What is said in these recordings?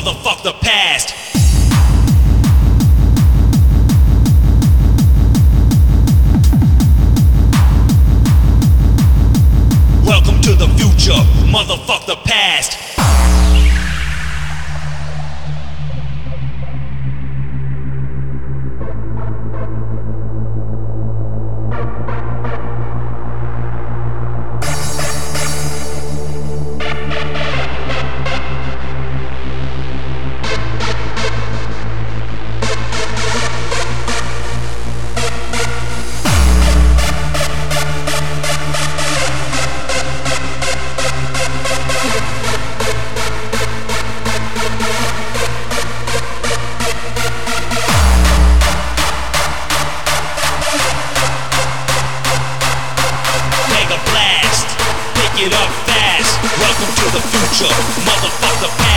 motherfuck the past. Welcome to the future, motherfuck the past. It up fast. Welcome to the future, motherfuck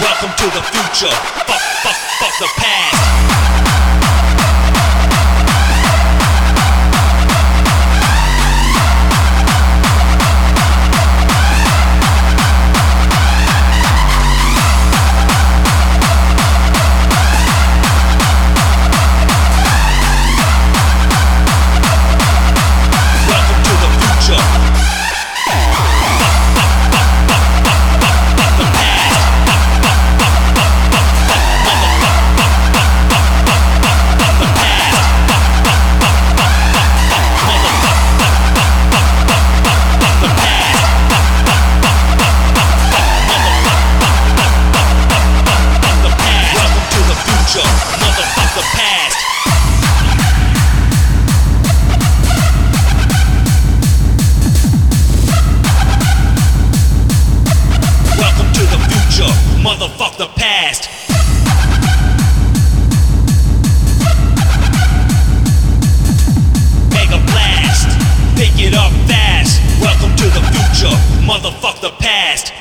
Welcome to the future. Fuck, fuck, fuck the past. motherfuck the past. Mega blast, pick it up fast. Welcome to the future, motherfuck the past.